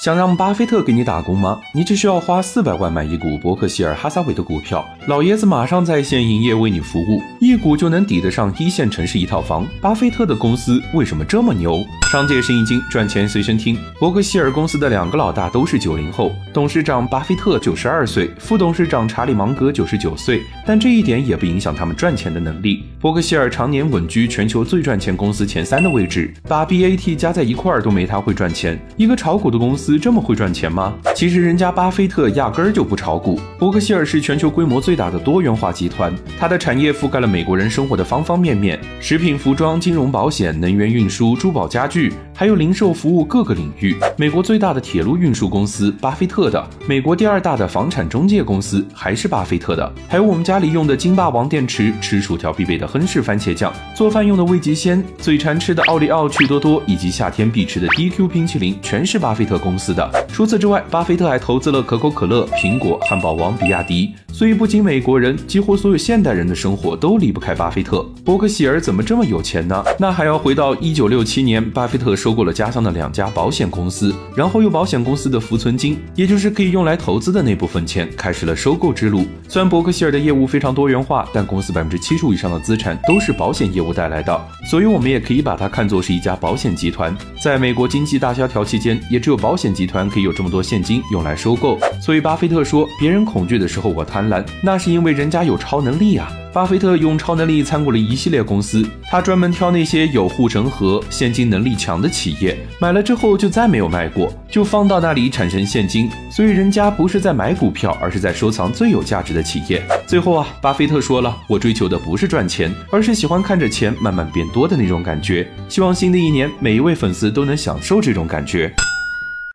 想让巴菲特给你打工吗？你只需要花四百万买一股伯克希尔哈撒韦的股票，老爷子马上在线营业为你服务，一股就能抵得上一线城市一套房。巴菲特的公司为什么这么牛？商界生意经，赚钱随身听。伯克希尔公司的两个老大都是九零后，董事长巴菲特九十二岁，副董事长查理芒格九十九岁，但这一点也不影响他们赚钱的能力。伯克希尔常年稳居全球最赚钱公司前三的位置，把 BAT 加在一块儿都没他会赚钱。一个炒股的公司。这么会赚钱吗？其实人家巴菲特压根儿就不炒股。伯克希尔是全球规模最大的多元化集团，它的产业覆盖了美国人生活的方方面面，食品、服装、金融、保险、能源运输、珠宝、家具，还有零售服务各个领域。美国最大的铁路运输公司巴菲特的，美国第二大的房产中介公司还是巴菲特的，还有我们家里用的金霸王电池，吃薯条必备的亨氏番茄酱，做饭用的味极鲜，嘴馋吃的奥利奥、趣多多，以及夏天必吃的 DQ 冰淇淋，全是巴菲特公司的。除此之外，巴菲特还投资了可口可乐、苹果、汉堡王、比亚迪。所以，不仅美国人，几乎所有现代人的生活都离不开巴菲特。伯克希尔怎么这么有钱呢？那还要回到一九六七年，巴菲特收购了家乡的两家保险公司，然后用保险公司的浮存金，也就是可以用来投资的那部分钱，开始了收购之路。虽然伯克希尔的业务非常多元化，但公司百分之七十以上的资产都是保险业务带来的，所以我们也可以把它看作是一家保险集团。在美国经济大萧条期间，也只有保险集团可以有这么多现金用来收购。所以，巴菲特说：“别人恐惧的时候，我贪那是因为人家有超能力啊。”巴菲特用超能力参股了一系列公司，他专门挑那些有护城河、现金能力强的企业，买了之后就再没有卖过，就放到那里产生现金。所以人家不是在买股票，而是在收藏最有价值的企业。最后啊，巴菲特说了：“我追求的不是赚钱，而是喜欢看着钱慢慢变多的那种感觉。”希望新的一年每一位粉丝都能享受这种感觉。